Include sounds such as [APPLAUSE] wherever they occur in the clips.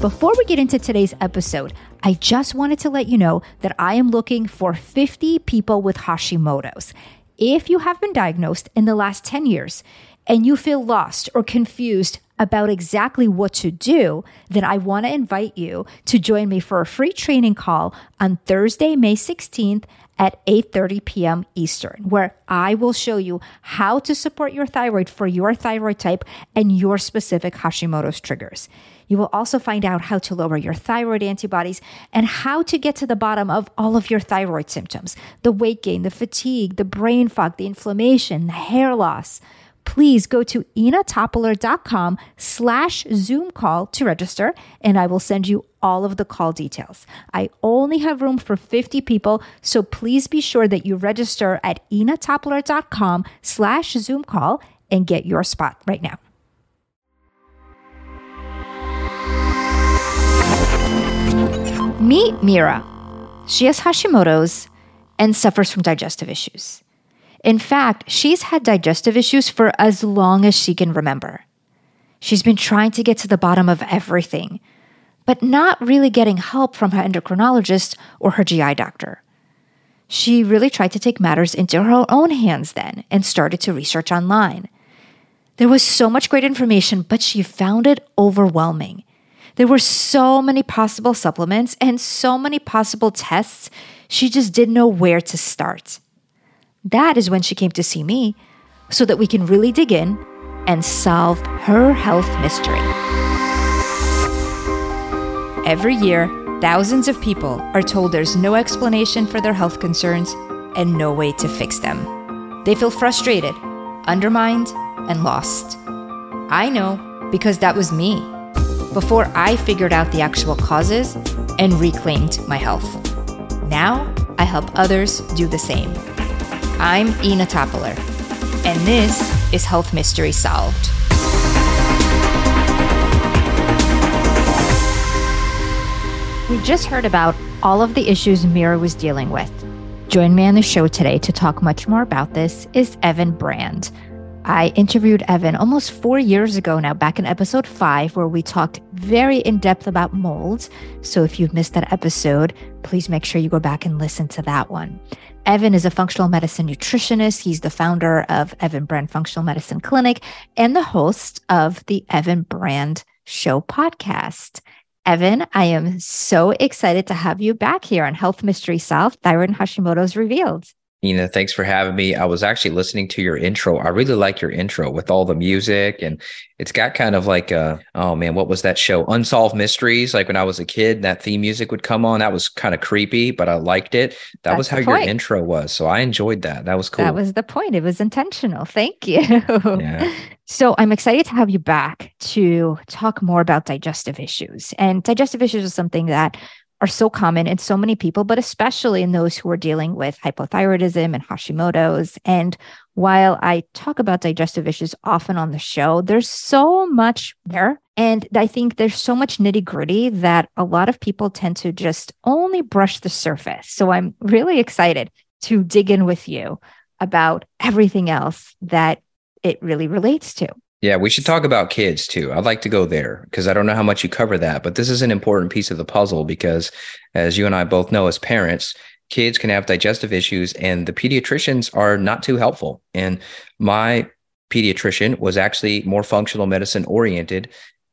Before we get into today's episode, I just wanted to let you know that I am looking for 50 people with Hashimoto's. If you have been diagnosed in the last 10 years and you feel lost or confused about exactly what to do, then I want to invite you to join me for a free training call on Thursday, May 16th at 8:30 p.m. Eastern, where I will show you how to support your thyroid for your thyroid type and your specific Hashimoto's triggers. You will also find out how to lower your thyroid antibodies and how to get to the bottom of all of your thyroid symptoms the weight gain, the fatigue, the brain fog, the inflammation, the hair loss. Please go to inatopoler.com slash Zoom call to register, and I will send you all of the call details. I only have room for 50 people, so please be sure that you register at inatopoler.com slash Zoom call and get your spot right now. Meet Mira. She has Hashimoto's and suffers from digestive issues. In fact, she's had digestive issues for as long as she can remember. She's been trying to get to the bottom of everything, but not really getting help from her endocrinologist or her GI doctor. She really tried to take matters into her own hands then and started to research online. There was so much great information, but she found it overwhelming. There were so many possible supplements and so many possible tests, she just didn't know where to start. That is when she came to see me so that we can really dig in and solve her health mystery. Every year, thousands of people are told there's no explanation for their health concerns and no way to fix them. They feel frustrated, undermined, and lost. I know because that was me before I figured out the actual causes and reclaimed my health. Now I help others do the same. I'm Ina Topoler, and this is Health Mystery Solved. We just heard about all of the issues Mira was dealing with. Join me on the show today to talk much more about this is Evan Brand I interviewed Evan almost four years ago now, back in episode five, where we talked very in depth about molds. So if you've missed that episode, please make sure you go back and listen to that one. Evan is a functional medicine nutritionist. He's the founder of Evan Brand Functional Medicine Clinic and the host of the Evan Brand Show podcast. Evan, I am so excited to have you back here on Health Mystery Solved Thyroid and Hashimoto's Revealed. Nina, thanks for having me. I was actually listening to your intro. I really like your intro with all the music and it's got kind of like a, oh man, what was that show? Unsolved Mysteries. Like when I was a kid, that theme music would come on. That was kind of creepy, but I liked it. That That's was how your intro was. So I enjoyed that. That was cool. That was the point. It was intentional. Thank you. Yeah. [LAUGHS] So I'm excited to have you back to talk more about digestive issues. And digestive issues is something that are so common in so many people, but especially in those who are dealing with hypothyroidism and Hashimoto's. And while I talk about digestive issues often on the show, there's so much there. And I think there's so much nitty gritty that a lot of people tend to just only brush the surface. So I'm really excited to dig in with you about everything else that it really relates to. Yeah, we should talk about kids too. I'd like to go there because I don't know how much you cover that, but this is an important piece of the puzzle because, as you and I both know, as parents, kids can have digestive issues and the pediatricians are not too helpful. And my pediatrician was actually more functional medicine oriented.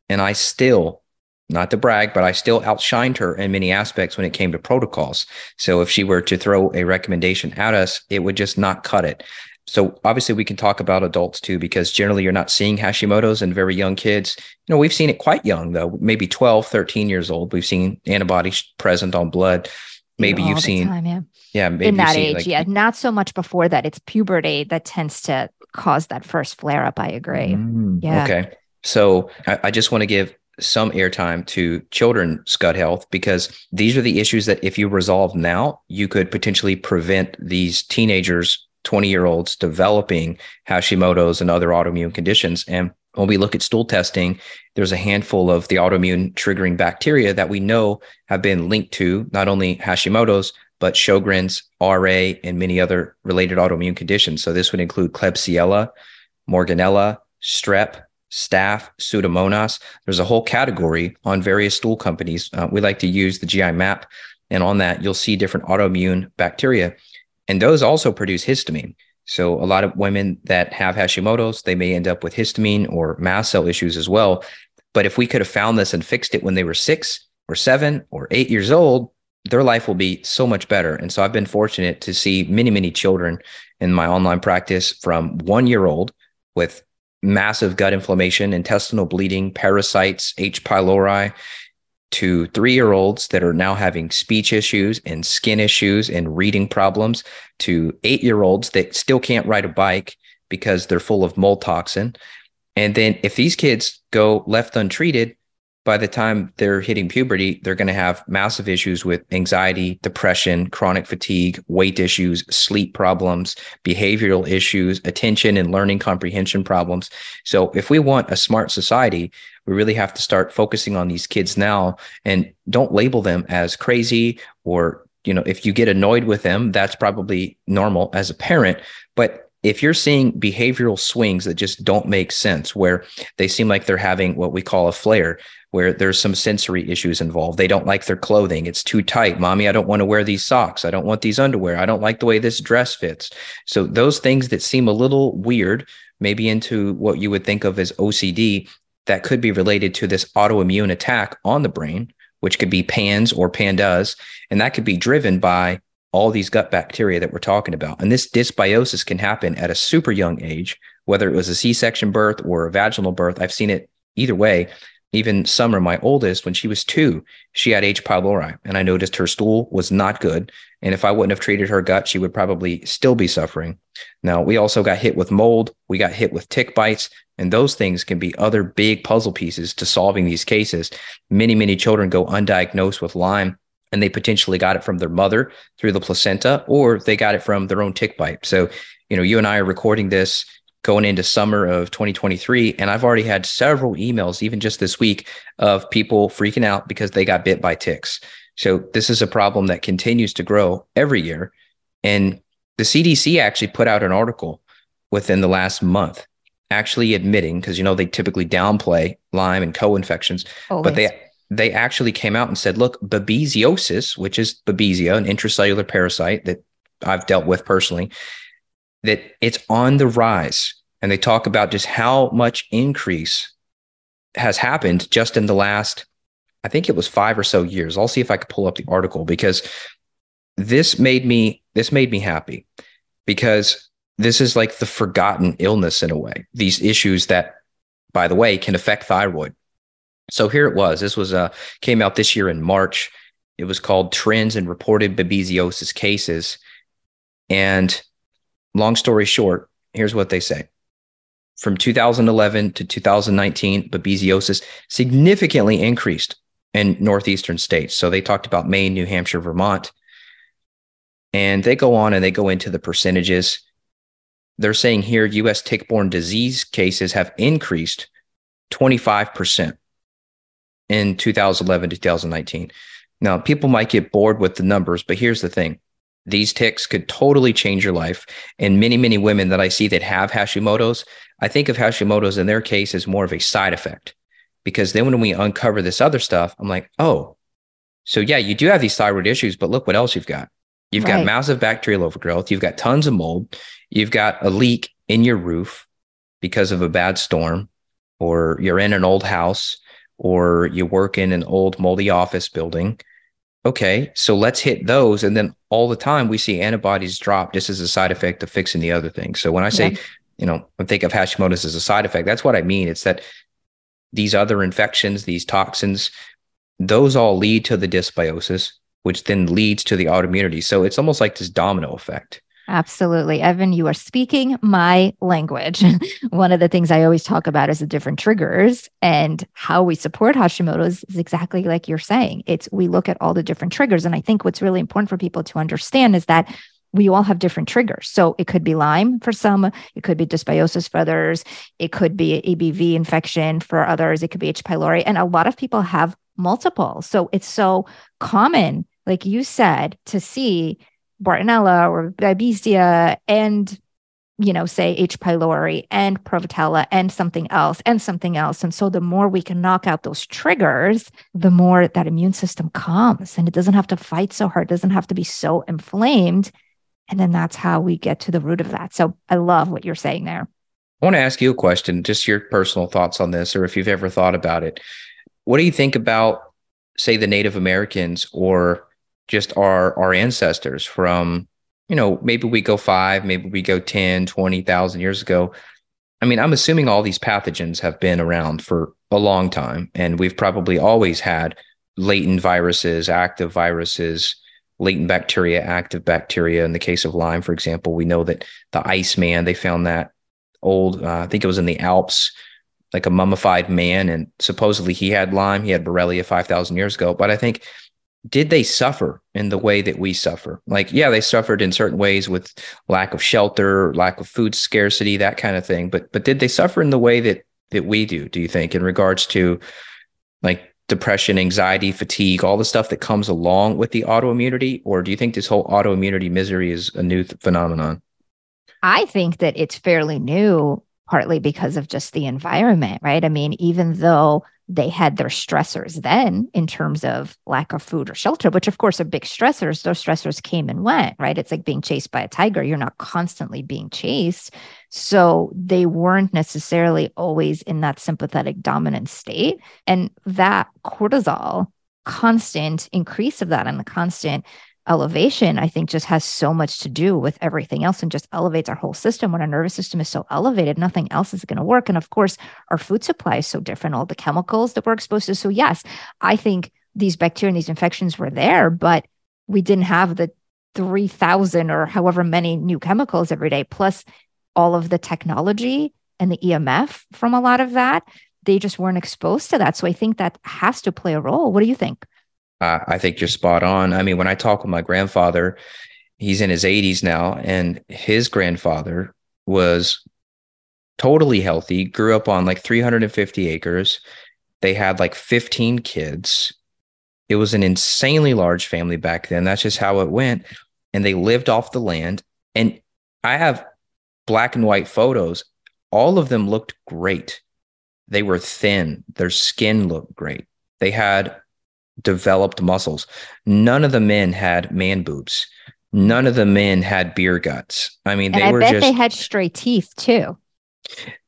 And I still, not to brag, but I still outshined her in many aspects when it came to protocols. So if she were to throw a recommendation at us, it would just not cut it so obviously we can talk about adults too because generally you're not seeing hashimoto's in very young kids. You know we've seen it quite young though maybe 12 13 years old. We've seen antibodies present on blood. Maybe you've seen time, yeah. Yeah in that age like, yeah not so much before that. It's puberty that tends to cause that first flare up i agree. Mm, yeah. okay. So I, I just want to give some airtime to children's gut health because these are the issues that if you resolve now, you could potentially prevent these teenagers 20 year olds developing Hashimoto's and other autoimmune conditions. And when we look at stool testing, there's a handful of the autoimmune triggering bacteria that we know have been linked to not only Hashimoto's, but Sjogren's, RA, and many other related autoimmune conditions. So this would include Klebsiella, Morganella, Strep, staph, pseudomonas. There's a whole category on various stool companies. Uh, we like to use the GI map. And on that, you'll see different autoimmune bacteria. And those also produce histamine. So a lot of women that have Hashimoto's, they may end up with histamine or mast cell issues as well. But if we could have found this and fixed it when they were six or seven or eight years old, their life will be so much better. And so I've been fortunate to see many, many children in my online practice from one year old with massive gut inflammation, intestinal bleeding, parasites, H. pylori, to three year olds that are now having speech issues and skin issues and reading problems, to eight year olds that still can't ride a bike because they're full of mold toxin. And then if these kids go left untreated, by the time they're hitting puberty, they're going to have massive issues with anxiety, depression, chronic fatigue, weight issues, sleep problems, behavioral issues, attention and learning comprehension problems. So, if we want a smart society, we really have to start focusing on these kids now and don't label them as crazy or you know if you get annoyed with them that's probably normal as a parent but if you're seeing behavioral swings that just don't make sense where they seem like they're having what we call a flare where there's some sensory issues involved. They don't like their clothing. It's too tight. Mommy, I don't want to wear these socks. I don't want these underwear. I don't like the way this dress fits. So those things that seem a little weird, maybe into what you would think of as OCD, that could be related to this autoimmune attack on the brain, which could be PANS or PANDAS. And that could be driven by all these gut bacteria that we're talking about. And this dysbiosis can happen at a super young age, whether it was a C section birth or a vaginal birth. I've seen it either way even Summer, my oldest, when she was two, she had H. pylori, and I noticed her stool was not good. And if I wouldn't have treated her gut, she would probably still be suffering. Now, we also got hit with mold, we got hit with tick bites, and those things can be other big puzzle pieces to solving these cases. Many, many children go undiagnosed with Lyme and they potentially got it from their mother through the placenta or they got it from their own tick bite. So, you know, you and I are recording this going into summer of 2023 and i've already had several emails even just this week of people freaking out because they got bit by ticks so this is a problem that continues to grow every year and the cdc actually put out an article within the last month actually admitting because you know they typically downplay lyme and co-infections Always. but they they actually came out and said look babesiosis which is babesia an intracellular parasite that i've dealt with personally that it's on the rise. And they talk about just how much increase has happened just in the last, I think it was five or so years. I'll see if I could pull up the article because this made me this made me happy because this is like the forgotten illness in a way. These issues that, by the way, can affect thyroid. So here it was. This was uh came out this year in March. It was called Trends in Reported Babesiosis Cases. And long story short, here's what they say. From 2011 to 2019, babesiosis significantly increased in northeastern states. So they talked about Maine, New Hampshire, Vermont. And they go on and they go into the percentages. They're saying here US tick borne disease cases have increased 25% in 2011 to 2019. Now, people might get bored with the numbers, but here's the thing these ticks could totally change your life. And many, many women that I see that have Hashimoto's, I think of Hashimoto's in their case as more of a side effect. Because then when we uncover this other stuff, I'm like, oh, so yeah, you do have these thyroid issues, but look what else you've got. You've right. got massive bacterial overgrowth. You've got tons of mold. You've got a leak in your roof because of a bad storm, or you're in an old house, or you work in an old moldy office building okay, so let's hit those. And then all the time we see antibodies drop just as a side effect of fixing the other things. So when I say, yeah. you know, I think of Hashimoto's as a side effect, that's what I mean. It's that these other infections, these toxins, those all lead to the dysbiosis, which then leads to the autoimmunity. So it's almost like this domino effect. Absolutely. Evan, you are speaking my language. [LAUGHS] One of the things I always talk about is the different triggers and how we support Hashimoto's is exactly like you're saying. It's we look at all the different triggers. And I think what's really important for people to understand is that we all have different triggers. So it could be Lyme for some, it could be dysbiosis for others, it could be EBV infection for others, it could be H. pylori. And a lot of people have multiple. So it's so common, like you said, to see Bartonella or Babesia and you know, say H. pylori and Prevotella and something else and something else. And so the more we can knock out those triggers, the more that immune system comes and it doesn't have to fight so hard, doesn't have to be so inflamed. And then that's how we get to the root of that. So I love what you're saying there. I want to ask you a question, just your personal thoughts on this, or if you've ever thought about it. What do you think about, say, the Native Americans or just our our ancestors from you know, maybe we go five, maybe we go 10, 20,000 years ago. I mean, I'm assuming all these pathogens have been around for a long time, and we've probably always had latent viruses, active viruses, latent bacteria, active bacteria. In the case of Lyme, for example, we know that the Iceman, they found that old, uh, I think it was in the Alps, like a mummified man, and supposedly he had Lyme, he had Borrelia 5,000 years ago. But I think did they suffer in the way that we suffer? Like, yeah, they suffered in certain ways with lack of shelter, lack of food scarcity, that kind of thing. But but did they suffer in the way that that we do? Do you think in regards to like depression, anxiety, fatigue, all the stuff that comes along with the autoimmunity, or do you think this whole autoimmunity misery is a new th- phenomenon? I think that it's fairly new, partly because of just the environment, right? I mean, even though they had their stressors then in terms of lack of food or shelter, which of course are big stressors. Those stressors came and went, right? It's like being chased by a tiger. You're not constantly being chased. So they weren't necessarily always in that sympathetic dominant state. And that cortisol, constant increase of that and the constant elevation, I think just has so much to do with everything else and just elevates our whole system. When our nervous system is so elevated, nothing else is going to work. And of course, our food supply is so different, all the chemicals that we're exposed to. So, yes, I think these bacteria and these infections were there, but we didn't have the 3,000 or however many new chemicals every day, plus all of the technology and the EMF from a lot of that. They just weren't exposed to that. So I think that has to play a role. What do you think? Uh, I think you're spot on. I mean, when I talk with my grandfather, he's in his 80s now, and his grandfather was totally healthy, grew up on like 350 acres. They had like 15 kids. It was an insanely large family back then. That's just how it went. And they lived off the land. And I have black and white photos. All of them looked great. They were thin, their skin looked great. They had developed muscles. None of the men had man boobs. None of the men had beer guts. I mean, and they I were bet just. they had straight teeth too.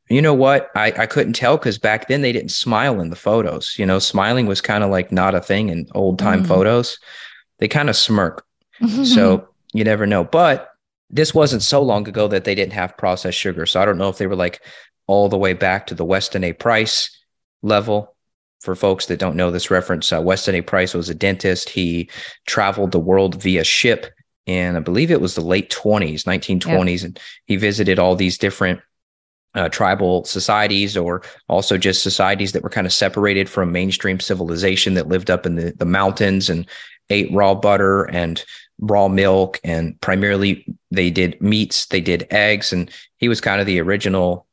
You know what? I, I couldn't tell because back then they didn't smile in the photos. You know, smiling was kind of like not a thing in old time mm. photos. They kind of smirk. [LAUGHS] so you never know. But this wasn't so long ago that they didn't have processed sugar. So I don't know if they were like all the way back to the Weston A. Price level for folks that don't know this reference, uh, Weston A. Price was a dentist. He traveled the world via ship in, I believe it was the late 20s, 1920s. And he visited all these different uh, tribal societies or also just societies that were kind of separated from mainstream civilization that lived up in the, the mountains and ate raw butter and raw milk. And primarily they did meats, they did eggs. And he was kind of the original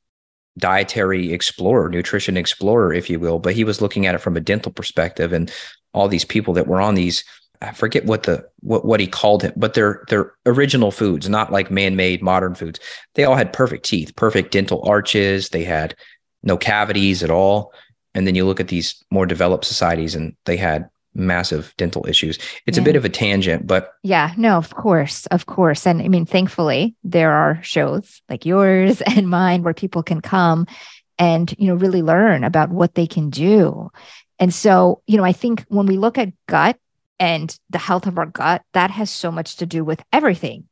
dietary explorer, nutrition explorer, if you will, but he was looking at it from a dental perspective and all these people that were on these I forget what the what what he called it, but they're they're original foods, not like man-made modern foods. They all had perfect teeth, perfect dental arches, they had no cavities at all. And then you look at these more developed societies and they had massive dental issues. It's yeah. a bit of a tangent, but yeah, no, of course, of course. And I mean, thankfully, there are shows like yours [LAUGHS] and mine where people can come and, you know, really learn about what they can do. And so, you know, I think when we look at gut and the health of our gut, that has so much to do with everything,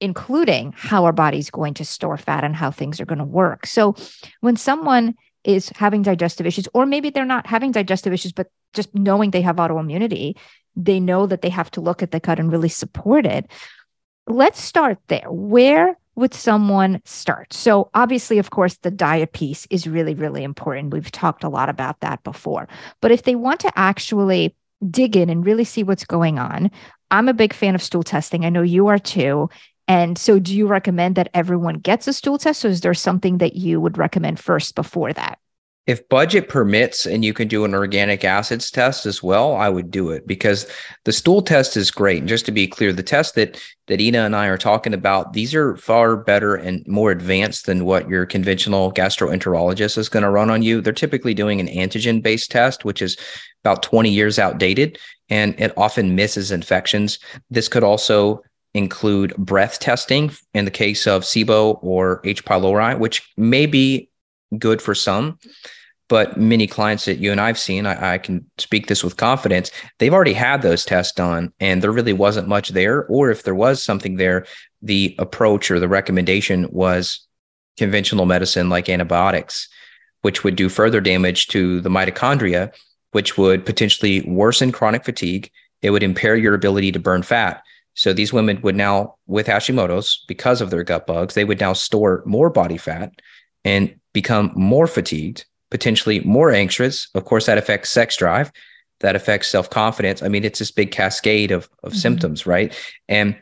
including how our body's going to store fat and how things are going to work. So when someone is having digestive issues, or maybe they're not having digestive issues, but just knowing they have autoimmunity, they know that they have to look at the gut and really support it. Let's start there. Where would someone start? So, obviously, of course, the diet piece is really, really important. We've talked a lot about that before. But if they want to actually dig in and really see what's going on, I'm a big fan of stool testing. I know you are too. And so, do you recommend that everyone gets a stool test, or is there something that you would recommend first before that? if budget permits and you can do an organic acids test as well, I would do it because the stool test is great. And just to be clear, the test that that Ina and I are talking about, these are far better and more advanced than what your conventional gastroenterologist is going to run on you. They're typically doing an antigen based test, which is about 20 years outdated, and it often misses infections. This could also include breath testing in the case of SIBO or H. pylori, which may be good for some but many clients that you and I've seen, I, I, can speak this with confidence, they've already had those tests done and there really wasn't much there. Or if there was something there, the approach or the recommendation was conventional medicine like antibiotics, which would do further damage to the mitochondria, which would potentially worsen chronic fatigue. It would impair your ability to burn fat. So these women would now, with Hashimoto's, because of their gut bugs, they would now store more body fat and become more fatigued potentially more anxious. Of course, that affects sex drive, that affects self confidence. I mean, it's this big cascade of, of mm-hmm. symptoms, right? And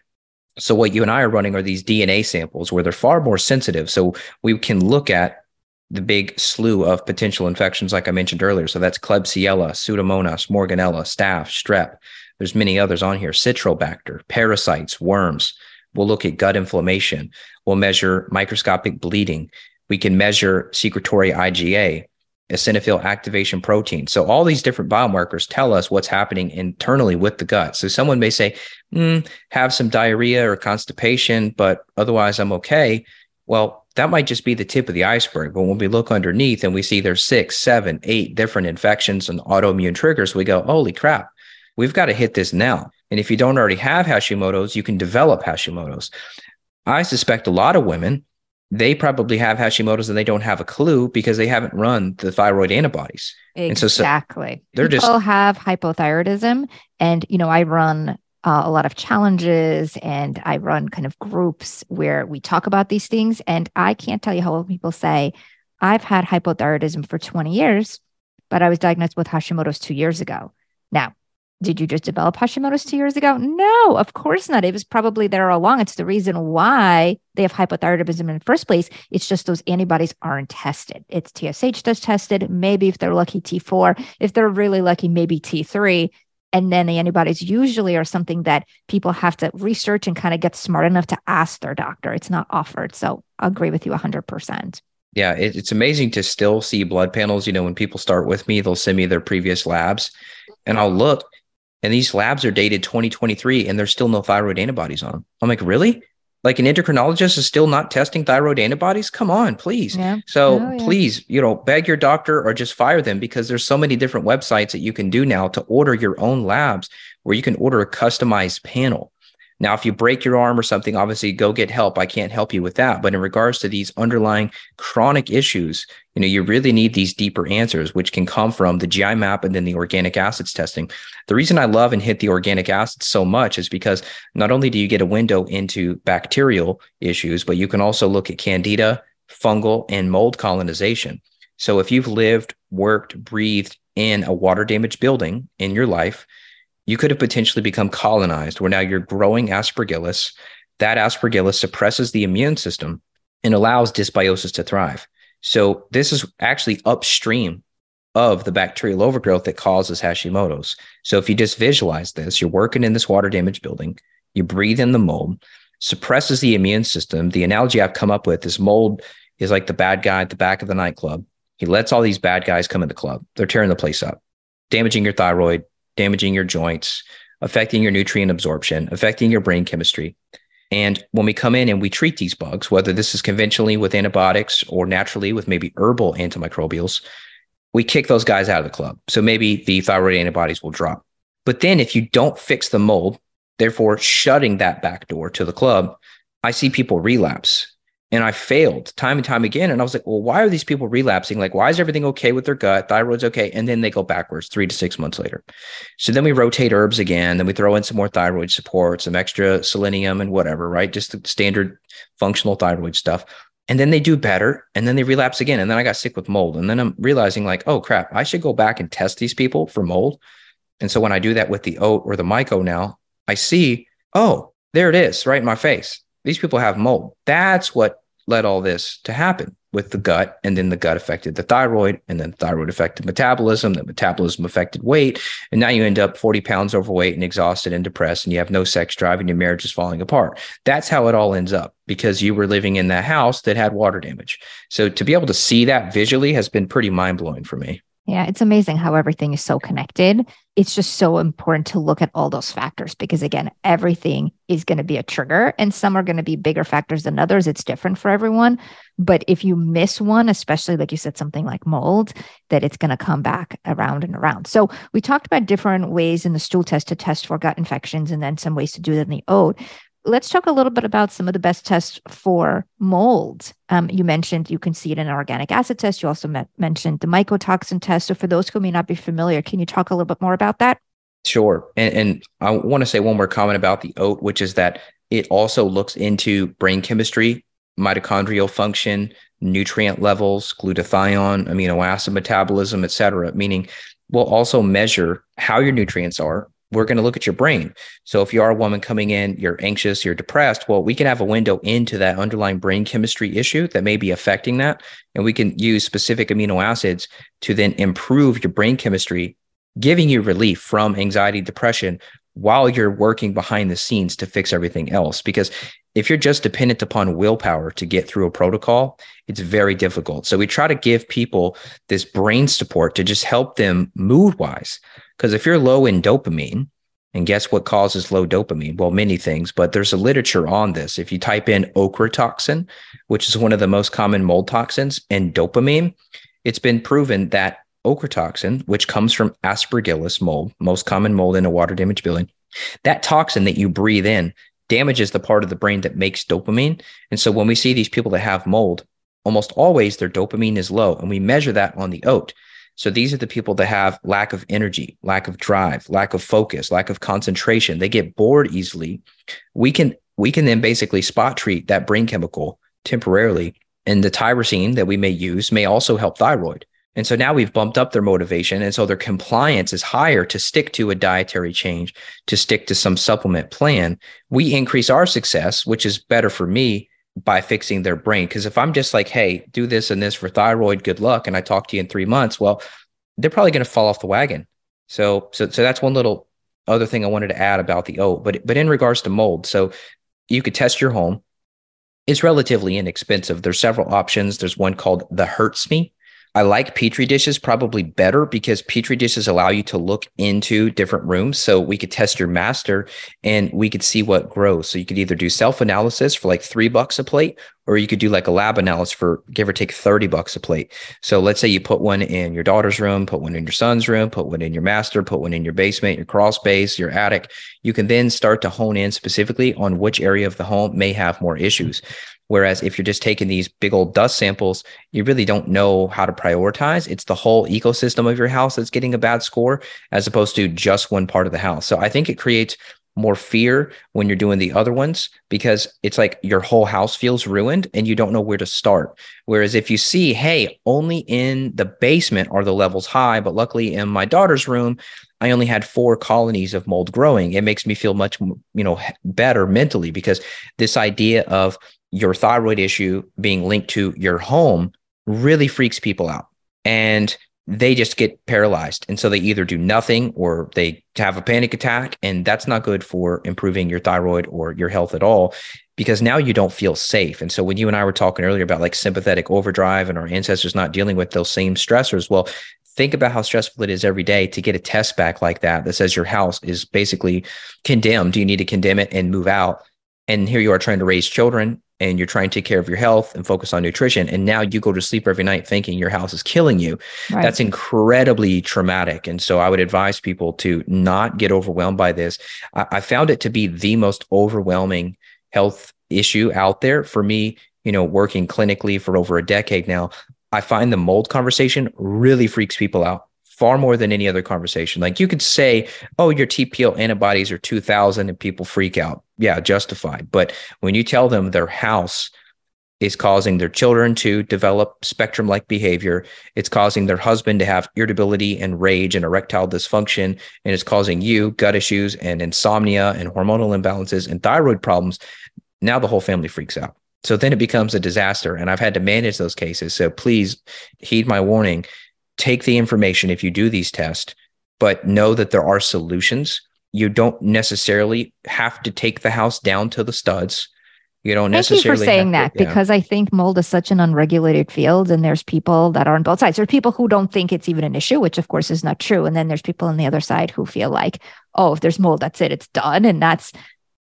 so, what you and I are running are these DNA samples where they're far more sensitive. So, we can look at the big slew of potential infections, like I mentioned earlier. So, that's Klebsiella, Pseudomonas, Morganella, Staph, Strep. There's many others on here Citrobacter, parasites, worms. We'll look at gut inflammation. We'll measure microscopic bleeding. We can measure secretory IgA eosinophil activation protein. So all these different biomarkers tell us what's happening internally with the gut. So someone may say, mm, have some diarrhea or constipation, but otherwise I'm okay. Well, that might just be the tip of the iceberg. But when we look underneath and we see there's six, seven, eight different infections and autoimmune triggers, we go, holy crap, we've got to hit this now. And if you don't already have Hashimoto's, you can develop Hashimoto's. I suspect a lot of women they probably have Hashimoto's and they don't have a clue because they haven't run the thyroid antibodies. Exactly. And so, so they're People just have hypothyroidism, and you know I run uh, a lot of challenges and I run kind of groups where we talk about these things. And I can't tell you how old people say I've had hypothyroidism for 20 years, but I was diagnosed with Hashimoto's two years ago. Now, did you just develop Hashimoto's two years ago? No, of course not. It was probably there all along. It's the reason why they have hypothyroidism in the first place. It's just those antibodies aren't tested. It's TSH that's tested. Maybe if they're lucky, T4. If they're really lucky, maybe T3. And then the antibodies usually are something that people have to research and kind of get smart enough to ask their doctor. It's not offered. So I agree with you 100%. Yeah, it, it's amazing to still see blood panels. You know, when people start with me, they'll send me their previous labs and I'll look and these labs are dated 2023 and there's still no thyroid antibodies on them. I'm like, really? Like an endocrinologist is still not testing thyroid antibodies? Come on, please. Yeah. So oh, yeah. please, you know, beg your doctor or just fire them because there's so many different websites that you can do now to order your own labs where you can order a customized panel. Now, if you break your arm or something, obviously go get help. I can't help you with that. But in regards to these underlying chronic issues, you know, you really need these deeper answers, which can come from the GI map and then the organic acids testing. The reason I love and hit the organic acids so much is because not only do you get a window into bacterial issues, but you can also look at candida, fungal, and mold colonization. So if you've lived, worked, breathed in a water damaged building in your life, you could have potentially become colonized where now you're growing aspergillus. That aspergillus suppresses the immune system and allows dysbiosis to thrive. So this is actually upstream of the bacterial overgrowth that causes Hashimoto's. So if you just visualize this, you're working in this water damaged building, you breathe in the mold, suppresses the immune system. The analogy I've come up with is mold is like the bad guy at the back of the nightclub. He lets all these bad guys come in the club. They're tearing the place up, damaging your thyroid, damaging your joints, affecting your nutrient absorption, affecting your brain chemistry. And when we come in and we treat these bugs, whether this is conventionally with antibiotics or naturally with maybe herbal antimicrobials, we kick those guys out of the club. So maybe the thyroid antibodies will drop. But then if you don't fix the mold, therefore shutting that back door to the club, I see people relapse and I failed time and time again. And I was like, well, why are these people relapsing? Like, why is everything okay with their gut? Thyroid's okay. And then they go backwards three to six months later. So then we rotate herbs again. Then we throw in some more thyroid support, some extra selenium and whatever, right? Just the standard functional thyroid stuff. And then they do better. And then they relapse again. And then I got sick with mold. And then I'm realizing, like, oh crap, I should go back and test these people for mold. And so when I do that with the OAT or the myco now, I see, oh, there it is right in my face these people have mold. That's what led all this to happen. with the gut, and then the gut affected the thyroid, and then the thyroid affected metabolism, the metabolism affected weight, and now you end up 40 pounds overweight and exhausted and depressed, and you have no sex drive, and your marriage is falling apart. That's how it all ends up because you were living in that house that had water damage. So to be able to see that visually has been pretty mind blowing for me. Yeah, it's amazing how everything is so connected. It's just so important to look at all those factors because, again, everything is going to be a trigger and some are going to be bigger factors than others. It's different for everyone. But if you miss one, especially like you said, something like mold, that it's going to come back around and around. So we talked about different ways in the stool test to test for gut infections and then some ways to do that in the OAT let's talk a little bit about some of the best tests for mold. Um, you mentioned you can see it in an organic acid test. You also met, mentioned the mycotoxin test. So, for those who may not be familiar, can you talk a little bit more about that? Sure. And, and I want to say one more comment about the OAT, which is that it also looks into brain chemistry, mitochondrial function, nutrient levels, glutathione, amino acid metabolism, et cetera, meaning we'll also measure how your nutrients are, we're going to look at your brain. So if you are a woman coming in, you're anxious, you're depressed, well, we can have a window into that underlying brain chemistry issue that may be affecting that. And we can use specific amino acids to then improve your brain chemistry, giving you relief from anxiety, depression while you're working behind the scenes to fix everything else. Because if you're just dependent upon willpower to get through a protocol, it's very difficult. So we try to give people this brain support to just help them mood wise. Because if you're low in dopamine, and guess what causes low dopamine? Well, many things, but there's a literature on this. If you type in ochratoxin, which is one of the most common mold toxins, and dopamine, it's been proven that ochratoxin, which comes from aspergillus mold, most common mold in a water damaged building, that toxin that you breathe in damages the part of the brain that makes dopamine. And so when we see these people that have mold, almost always their dopamine is low, and we measure that on the OAT. So these are the people that have lack of energy, lack of drive, lack of focus, lack of concentration. They get bored easily. We can we can then basically spot treat that brain chemical temporarily. And the tyrosine that we may use may also help thyroid. And so now we've bumped up their motivation. And so their compliance is higher to stick to a dietary change, to stick to some supplement plan. We increase our success, which is better for me by fixing their brain. Because if I'm just like, hey, do this and this for thyroid, good luck, and I talk to you in three months, well, they're probably going to fall off the wagon. So, so, so that's one little other thing I wanted to add about the OAT. But, but in regards to mold, so you could test your home. It's relatively inexpensive. There's several options. There's one called the ERMI. I like Petri dishes probably better because Petri dishes allow you to look into different rooms. So we could test your master and we could see what grows. So you could either do self analysis for like three bucks a plate, or you could do like a lab analysis for give or take 30 bucks a plate. So let's say you put one in your daughter's room, put one in your son's room, put one in your master, put one in your basement, your crawl space, your attic. You can then start to hone in specifically on which area of the home may have more issues. Whereas if you're just taking these big old dust samples, you really don't know how to prioritize. It's the whole ecosystem of your house that's getting a bad score as opposed to just one part of the house. So I think it creates more fear when you're doing the other ones because it's like your whole house feels ruined and you don't know where to start. Whereas if you see, hey, only in the basement are the levels high, but luckily in my daughter's room, I only had four colonies of mold growing. It makes me feel much, you know, better mentally because this idea of your thyroid issue being linked to your home really freaks people out. And they just get paralyzed. And so they either do nothing or they have a panic attack. And that's not good for improving your thyroid or your health at all because now you don't feel safe. And so when you and I were talking earlier about like sympathetic overdrive and our ancestors not dealing with those same stressors, well, think about how stressful it is every day to get a test back like that that says your house is basically condemned. Do you need to condemn it and move out. And here you are trying to raise children and you're trying to take care of your health and focus on nutrition and now you go to sleep every night thinking your house is killing you right. that's incredibly traumatic. And so i would advise people to not get overwhelmed by this. I, I found it to be the most overwhelming health issue out there for me you know working clinically for over a decade now. I find the mold conversation really freaks people out far more than any other conversation. Like you could say, oh, your TPO antibodies are 2000 and people freak out. Yeah, justified. But when you tell them their house is causing their children to develop spectrum like behavior, it's causing their husband to have irritability and rage and erectile dysfunction, and it's causing you gut issues and insomnia and hormonal imbalances and thyroid problems. Now the whole family freaks out. So then it becomes a disaster. And I've had to manage those cases. So please heed my warning. Take the information if you do these tests, but know that there are solutions. You don't necessarily have to take the house down to the studs. You don't Thank you necessarily for saying that to- yeah. because I think mold is such an unregulated field, and there's people that are on both sides. There's people who don't think it's even an issue, which of course is not true, and then there's people on the other side who feel like, oh, if there's mold, that's it, it's done, and that's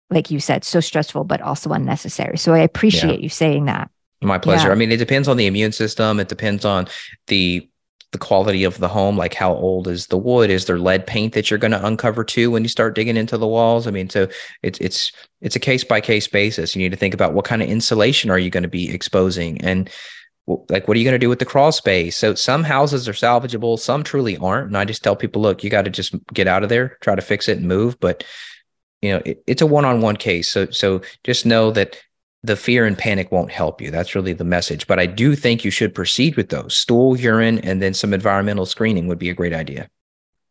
like you said, so stressful but also unnecessary. So I appreciate you saying that. My pleasure. Yeah. I mean, it depends on the immune system. It depends on the the quality of the home, like how old is the wood? Is there lead paint that you're going to uncover too when you start digging into the walls? I mean, so it's it's it's a case by case basis. You need to think about what kind of insulation are you going to be exposing, and like what are you going to do with the crawl space? So some houses are salvageable, some truly aren't. And I just tell people, look, you got to just get out of there, try to fix it and move. But you know, it, it's a one on one case. So so just know that the fear and panic won't help you. That's really the message. But I do think you should proceed with those. Stool, urine, and then some environmental screening would be a great idea.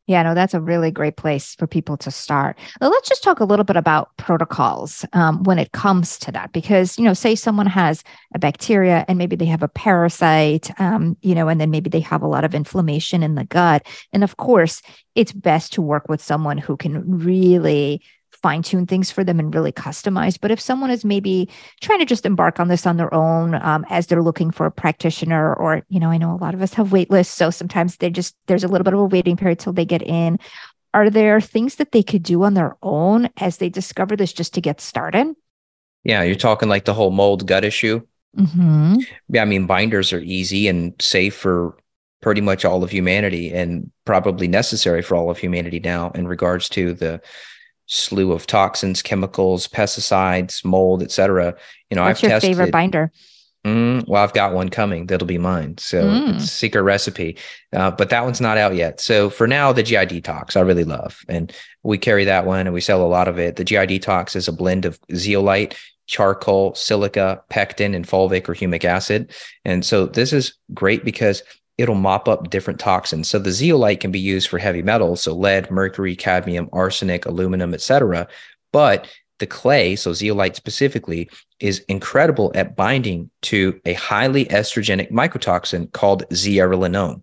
Yeah, no, that's a really great place for people to start. Well, let's just talk a little bit about protocols um, when it comes to that, because you know, say someone has a bacteria and maybe they have a parasite, um, you know, and then maybe they have a lot of inflammation in the gut, and of course, it's best to work with someone who can really fine tune things for them and really customize. But if someone is maybe trying to just embark on this on their own um, as they're looking for a practitioner, or, you know, I know a lot of us have wait lists. So sometimes they just, there's a little bit of a waiting period till they get in. Are there things that they could do on their own as they discover this just to get started? Yeah, you're talking like the whole mold gut issue. Mm-hmm. Yeah, I mean, binders are easy and safe for pretty much all of humanity and probably necessary for all of humanity now in regards to the slew of toxins, chemicals, pesticides, mold, etc. You know, What's I've your tested favorite binder? Mm, well, I've got one coming. That'll be mine. So Mm. it's a secret recipe, uh, but that one's not out yet. So for now, the GI Detox I really love, and we carry that one, and we sell a lot of it. The GI Detox is a blend of zeolite, charcoal, silica, pectin, and fulvic or humic acid. And so this is great because it'll mop up different toxins. So the zeolite can be used for heavy metals, so lead, mercury, cadmium, arsenic, aluminum, etc. But the clay, so zeolite specifically, is incredible at binding to a highly estrogenic mycotoxin called zearalenone.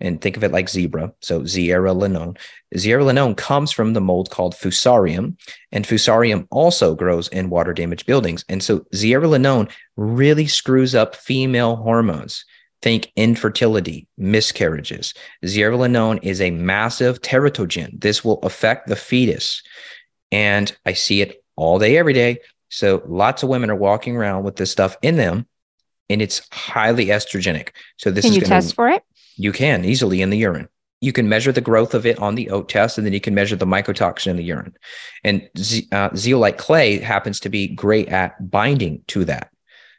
And think of it like zebra. So zearalenone. Zearalenone comes from the mold called fusarium, and fusarium also grows in water damaged buildings. And so zearalenone really screws up female hormones. Think infertility, miscarriages. Zearalenone is a massive teratogen. This will affect the fetus. And I see it all day, every day. So lots of women are walking around with this stuff in them, and it's highly estrogenic. So this Can is you gonna, test for it? you can easily in the urine. You can measure the growth of it on the OAT test, and then you can measure the mycotoxin in the urine. And ze- uh, zeolite clay happens to be great at binding to that.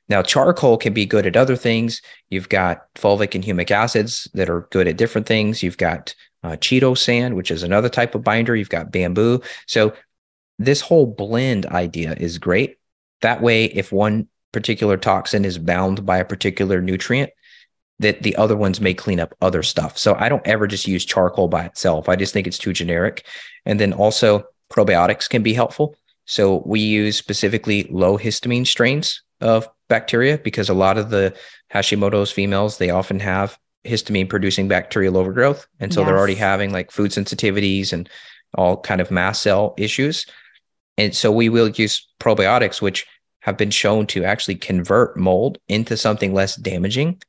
Now, charcoal can be good at other things. You've got fulvic and humic acids that are good at different things. You've got uh, chitosan, which is another type of binder. You've got bamboo. So, this whole blend idea is great. That way, if one particular toxin is bound by a particular nutrient, that the other ones may clean up other stuff. So I don't ever just use charcoal by itself. I just think it's too generic. And then also probiotics can be helpful. So we use specifically low histamine strains of bacteria because a lot of the Hashimoto's females, they often have histamine producing bacterial overgrowth. And so they're already having like food sensitivities and all kind of mast cell issues. And so we will use probiotics, which have been shown to actually convert mold into something less damaging,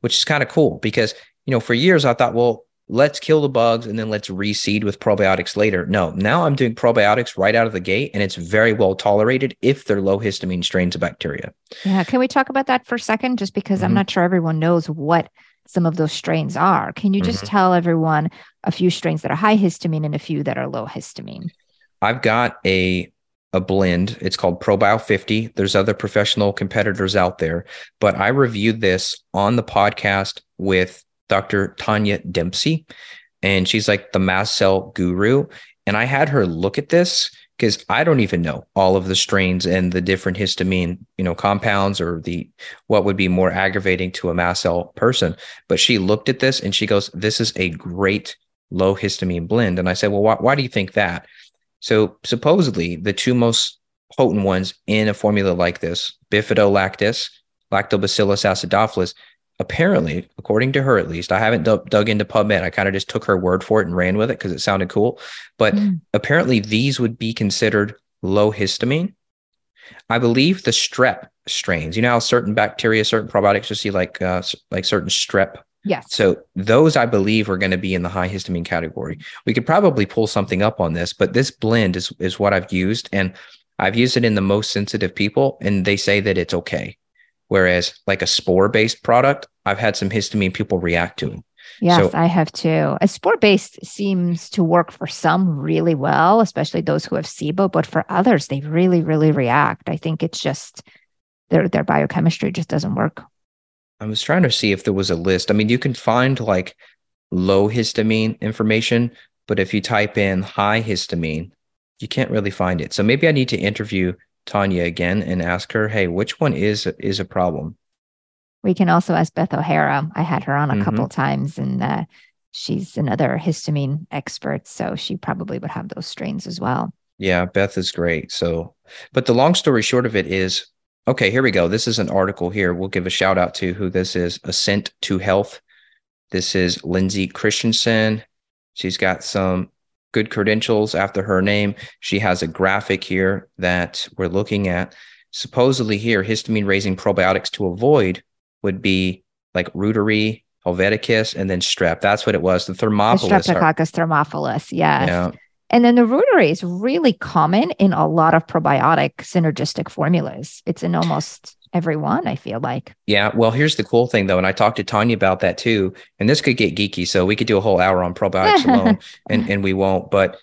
which is kind of cool because, you know, for years I thought, well, let's kill the bugs and then let's reseed with probiotics later. No, now I'm doing probiotics right out of the gate and it's very well tolerated if they're low histamine strains of bacteria. Yeah. Can we talk about that for a second? Just because I'm Mhm. not sure everyone knows what some of those strains are. Can you just tell everyone a few strains that are high histamine and a few that are low histamine? I've got a a blend. It's called ProBio 50. There's other professional competitors out there, but I reviewed this on the podcast with Dr. Tania Dempsey, and she's like the mast cell guru. And I had her look at this because I don't even know all of the strains and the different histamine, you know, compounds or the what would be more aggravating to a mast cell person. But she looked at this and she goes, "This is a great low histamine blend." And I said, "Well, why, why do you think that?" So supposedly the two most potent ones in a formula like this, bifidolactis, lactobacillus acidophilus, apparently, according to her at least, I haven't d- dug into PubMed. I kind of just took her word for it and ran with it because it sounded cool. But mm. apparently, these would be considered low histamine. I believe the strep strains. You know how certain bacteria, certain probiotics, you see like uh, like certain strep. Yes. So those I believe are going to be in the high histamine category. We could probably pull something up on this, but this blend is is what I've used, and I've used it in the most sensitive people, and they say that it's okay. Whereas like a spore based product, I've had some histamine people react to it. Yes, so, I have too. A spore based seems to work for some really well, especially those who have SIBO, but for others, they really, really react. I think it's just their their biochemistry just doesn't work. I was trying to see if there was a list. I mean, you can find like low histamine information, but if you type in high histamine, you can't really find it. So maybe I need to interview Tania again and ask her, hey, which one is is a problem? We can also ask Beth O'Hara. I had her on a mm-hmm. couple times, and uh, she's another histamine expert, so she probably would have those strains as well. Yeah, Beth is great. So, but the long story short of it is, okay, here we go. This is an article here. We'll give a shout out to who this is. Ascent to Health. This is Lindsay Christensen. She's got some good credentials after her name. She has a graphic here that we're looking at. Supposedly, here, histamine raising probiotics to avoid would be like Reuteri, Helveticus, and then strep. That's what it was. The Thermophilus. The Streptococcus thermophilus. Yes. Yeah. And then the Reuteri is really common in a lot of probiotic synergistic formulas. It's in almost everyone, I feel like. Yeah. Well, here's the cool thing though. And I talked to Tania about that too. And this could get geeky. So we could do a whole hour on probiotics [LAUGHS] alone and, and we won't. But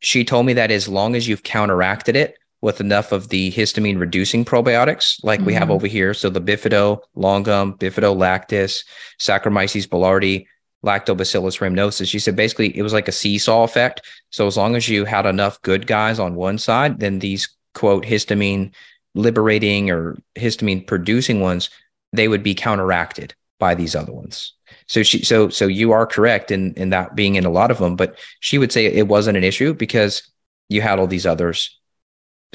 she told me that as long as you've counteracted it with enough of the histamine reducing probiotics like mm-hmm. we have mm-hmm. over here. So the bifido longum, bifido lactis, Saccharomyces boulardii, lactobacillus rhamnosus. She said basically it was like a seesaw effect. So as long as you had enough good guys on one side, then these quote histamine liberating or histamine producing ones, they would be counteracted by these other ones. So she so so you are correct in in that being in a lot of them, but she would say it wasn't an issue because you had all these others.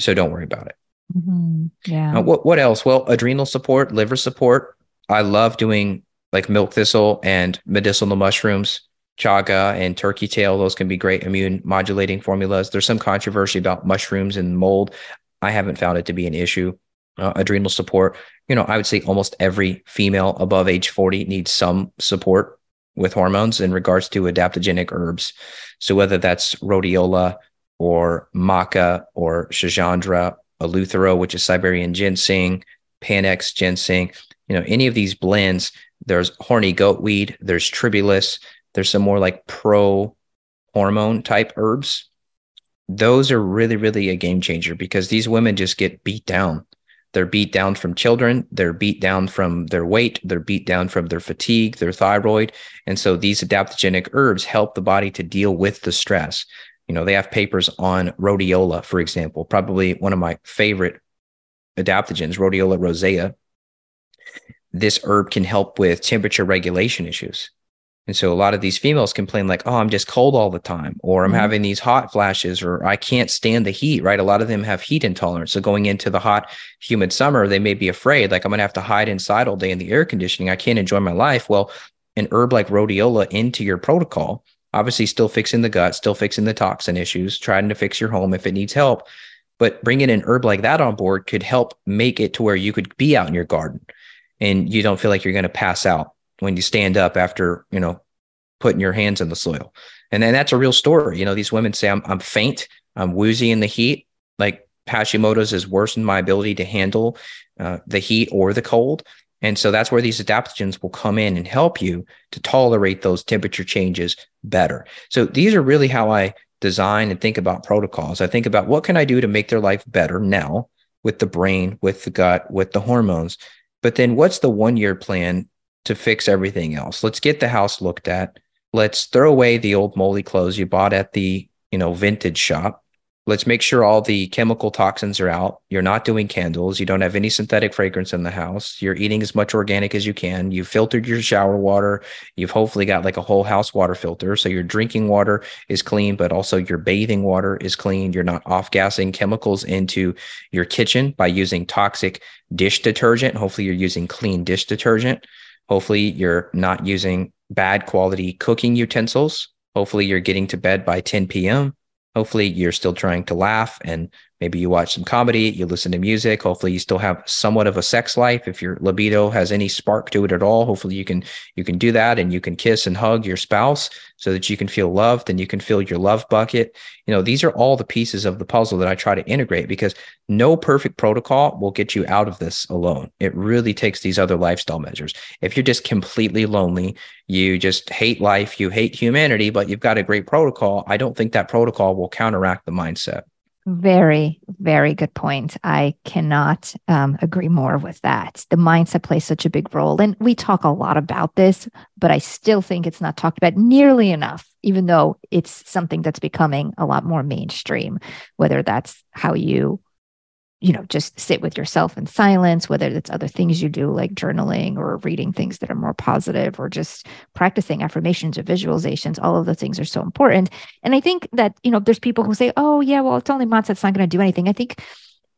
So don't worry about it. Mm-hmm. Yeah. Uh, what what else? Well, adrenal support, liver support. I love doing like milk thistle and medicinal mushrooms, chaga and turkey tail. Those can be great immune modulating formulas. There's some controversy about mushrooms and mold. I haven't found it to be an issue. Uh, adrenal support, you know, I would say almost every female above age 40 needs some support with hormones in regards to adaptogenic herbs. So whether that's rhodiola or maca or schisandra, eleuthero, which is Siberian ginseng, panax ginseng, you know, any of these blends, there's horny goatweed, there's tribulus, there's some more like pro hormone type herbs those are really, really a game changer because these women just get beat down. They're beat down from children. They're beat down from their weight. They're beat down from their fatigue, their thyroid. And so these adaptogenic herbs help the body to deal with the stress. You know, they have papers on rhodiola, for example, probably one of my favorite adaptogens, rhodiola rosea. This herb can help with temperature regulation issues. And so a lot of these females complain like, "Oh, I'm just cold all the time," or "I'm mm-hmm. having these hot flashes," or "I can't stand the heat." Right? A lot of them have heat intolerance. So going into the hot, humid summer, they may be afraid, like, "I'm going to have to hide inside all day in the air conditioning. I can't enjoy my life." Well, an herb like rhodiola into your protocol, obviously, still fixing the gut, still fixing the toxin issues, trying to fix your home if it needs help. But bringing an herb like that on board could help make it to where you could be out in your garden, and you don't feel like you're going to pass out when you stand up after, you know, putting your hands in the soil. And then that's a real story. You know, these women say, I'm, I'm faint, I'm woozy in the heat. Like Hashimoto's has worsened my ability to handle uh, the heat or the cold. And so that's where these adaptogens will come in and help you to tolerate those temperature changes better. So these are really how I design and think about protocols. I think about what can I do to make their life better now with the brain, with the gut, with the hormones. But then what's the one year plan to fix everything else. Let's get the house looked at. Let's throw away the old moldy clothes you bought at the, you know, vintage shop Let's make sure all the chemical toxins are out. You're not doing candles. You don't have any synthetic fragrance in the house. You're eating as much organic as you can. You've filtered your shower water. You've hopefully got like a whole house water filter. So your drinking water is clean, but also your bathing water is clean. You're not off gassing chemicals into your kitchen by using toxic dish detergent. Hopefully, you're using clean dish detergent. Hopefully, you're not using bad quality cooking utensils. Hopefully, you're getting to bed by 10 p.m. Hopefully, you're still trying to laugh and maybe you watch some comedy, you listen to music. Hopefully, you still have somewhat of a sex life. If your libido has any spark to it at all, hopefully you can you can do that and you can kiss and hug your spouse so that you can feel loved and you can fill your love bucket. You know, these are all the pieces of the puzzle that I try to integrate because no perfect protocol will get you out of this alone. It really takes these other lifestyle measures. If you're just completely lonely, you just hate life, you hate humanity, but you've got a great protocol, I don't think that protocol will counteract the mindset. Very, very good point. I cannot um, agree more with that. The mindset plays such a big role. And we talk a lot about this, but I still think it's not talked about nearly enough, even though it's something that's becoming a lot more mainstream, whether that's how you you know, just sit with yourself in silence, whether it's other things you do like journaling or reading things that are more positive or just practicing affirmations or visualizations, all of those things are so important. And I think that, you know, there's people who say, oh, yeah, well, it's only mindset, it's not going to do anything. I think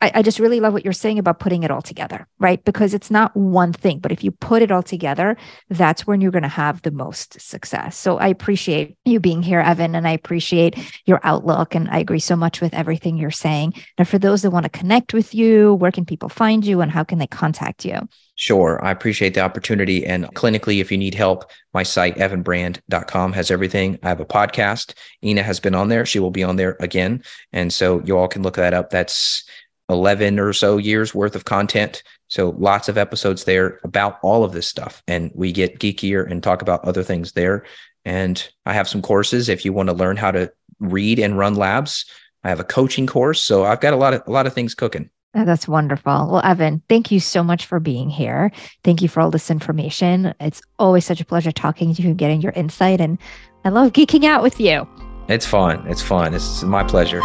I, I, just really love what you're saying about putting it all together, right? Because it's not one thing, but if you put it all together, that's when you're going to have the most success. So I appreciate you being here, Evan, and I appreciate your outlook. And I agree so much with everything you're saying. Now, for those that want to connect with you, where can people find you and how can they contact you? Sure. I appreciate the opportunity. And clinically, if you need help, my site, evanbrand.com, has everything. I have a podcast. Inna has been on there. She will be on there again. And so you all can look that up. That's 11 or so years worth of content. So lots of episodes there about all of this stuff. And we get geekier and talk about other things there. And I have some courses if you want to learn how to read and run labs. I have a coaching course. So I've got a lot of a lot of things cooking. Oh, that's wonderful. Well, Evan, thank you so much for being here. Thank you for all this information. It's always such a pleasure talking to you and getting your insight. And I love geeking out with you. It's fun. It's fun. It's my pleasure.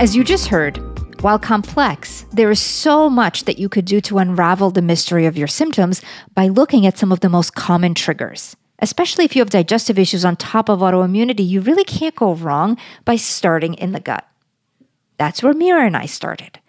As you just heard, while complex, there is so much that you could do to unravel the mystery of your symptoms by looking at some of the most common triggers. Especially if you have digestive issues on top of autoimmunity, you really can't go wrong by starting in the gut. That's where Mira and I started.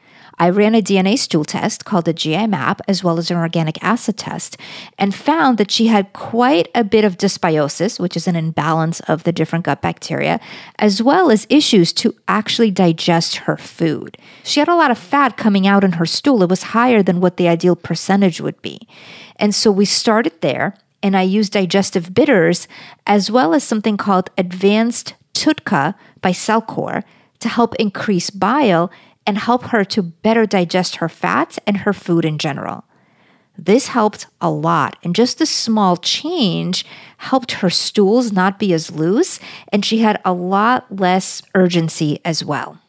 I ran a DNA stool test called the GI map, as well as an organic acid test, and found that she had quite a bit of dysbiosis, which is an imbalance of the different gut bacteria, as well as issues to actually digest her food. She had a lot of fat coming out in her stool. It was higher than what the ideal percentage would be. And so we started there, and I used digestive bitters as well as something called advanced TUDCA by Cellcore to help increase bile and help her to better digest her fats and her food in general. This helped a lot, and just a small change helped her stools not be as loose, and she had a lot less urgency as well.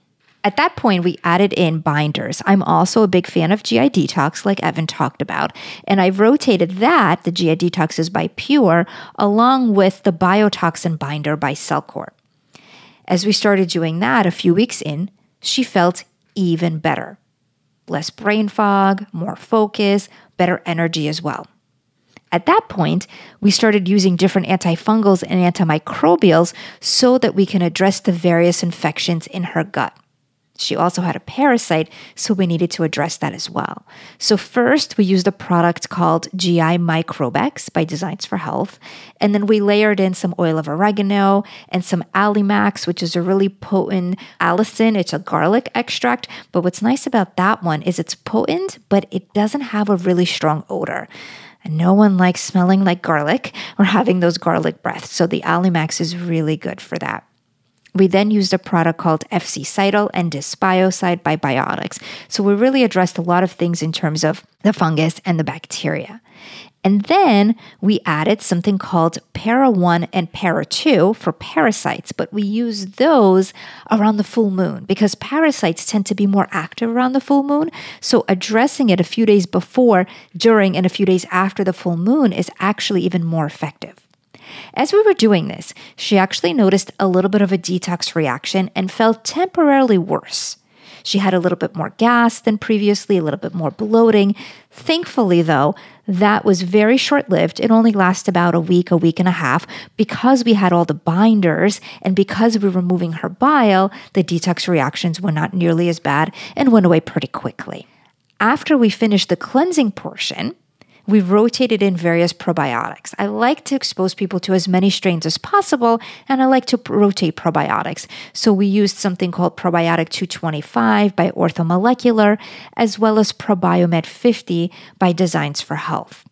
At that point, we added in binders. I'm also a big fan of GI Detox, like Evan talked about, and I've rotated that, the GI Detox is by Pure, along with the biotoxin binder by Cellcore. As we started doing that a few weeks in, she felt even better. Less brain fog, more focus, better energy as well. At that point, we started using different antifungals and antimicrobials so that we can address the various infections in her gut. She also had a parasite, so we needed to address that as well. So, first, we used a product called GI Microbex by Designs for Health. And then we layered in some oil of oregano and some Allimax, which is a really potent allicin. It's a garlic extract. But what's nice about that one is it's potent, but it doesn't have a really strong odor. And no one likes smelling like garlic or having those garlic breaths. So, the Allimax is really good for that. We then used a product called FC-Cidal and Dysbiocide by Biotics. So we really addressed a lot of things in terms of the fungus and the bacteria. And then we added something called Para 1 and Para 2 for parasites, but we use those around the full moon because parasites tend to be more active around the full moon. So addressing it a few days before, during, and a few days after the full moon is actually even more effective. As we were doing this, she actually noticed a little bit of a detox reaction and felt temporarily worse. She had a little bit more gas than previously, a little bit more bloating. Thankfully, though, that was very short lived. It only lasted about a week, a week and a half. Because we had all the binders and because we were moving her bile, the detox reactions were not nearly as bad and went away pretty quickly. After we finished the cleansing portion, we rotated in various probiotics. I like to expose people to as many strains as possible, and I like to rotate probiotics. So we used something called Probiotic 225 by Orthomolecular, as well as Probiomed 50 by Designs for Health.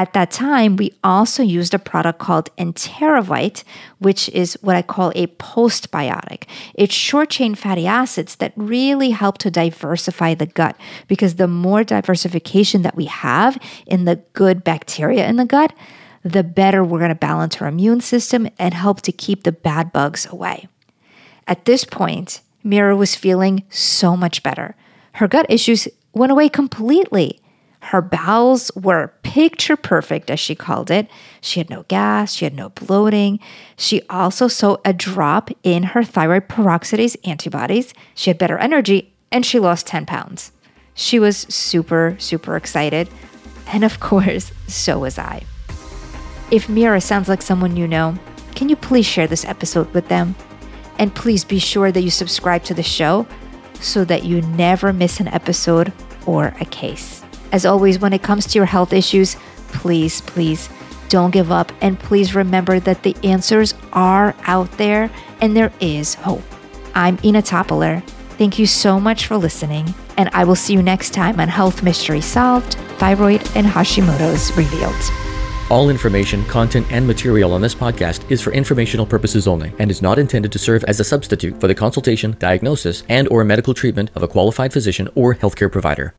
At that time, we also used a product called Enterovite, which is what I call a postbiotic. It's short chain fatty acids that really help to diversify the gut because the more diversification that we have in the good bacteria in the gut, the better we're going to balance our immune system and help to keep the bad bugs away. At this point, Mira was feeling so much better. Her gut issues went away completely. Her bowels were picture perfect, as she called it. She had no gas, she had no bloating. She also saw a drop in her thyroid peroxidase antibodies. She had better energy, and she lost 10 pounds. She was super, super excited. And of [LAUGHS] course, so was I. If Mira sounds like someone you know, can you please share this episode with them? And please be sure that you subscribe to the show so that you never miss an episode or a case. As always, when it comes to your health issues, please, please don't give up. And please remember that the answers are out there and there is hope. I'm Inna Topiler. Thank you so much for listening, and I will see you next time on Health Mystery Solved Thyroid and Hashimoto's Revealed. All information, content, and material on this podcast is for informational purposes only and is not intended to serve as a substitute for the consultation, diagnosis, and or medical treatment of a qualified physician or healthcare provider.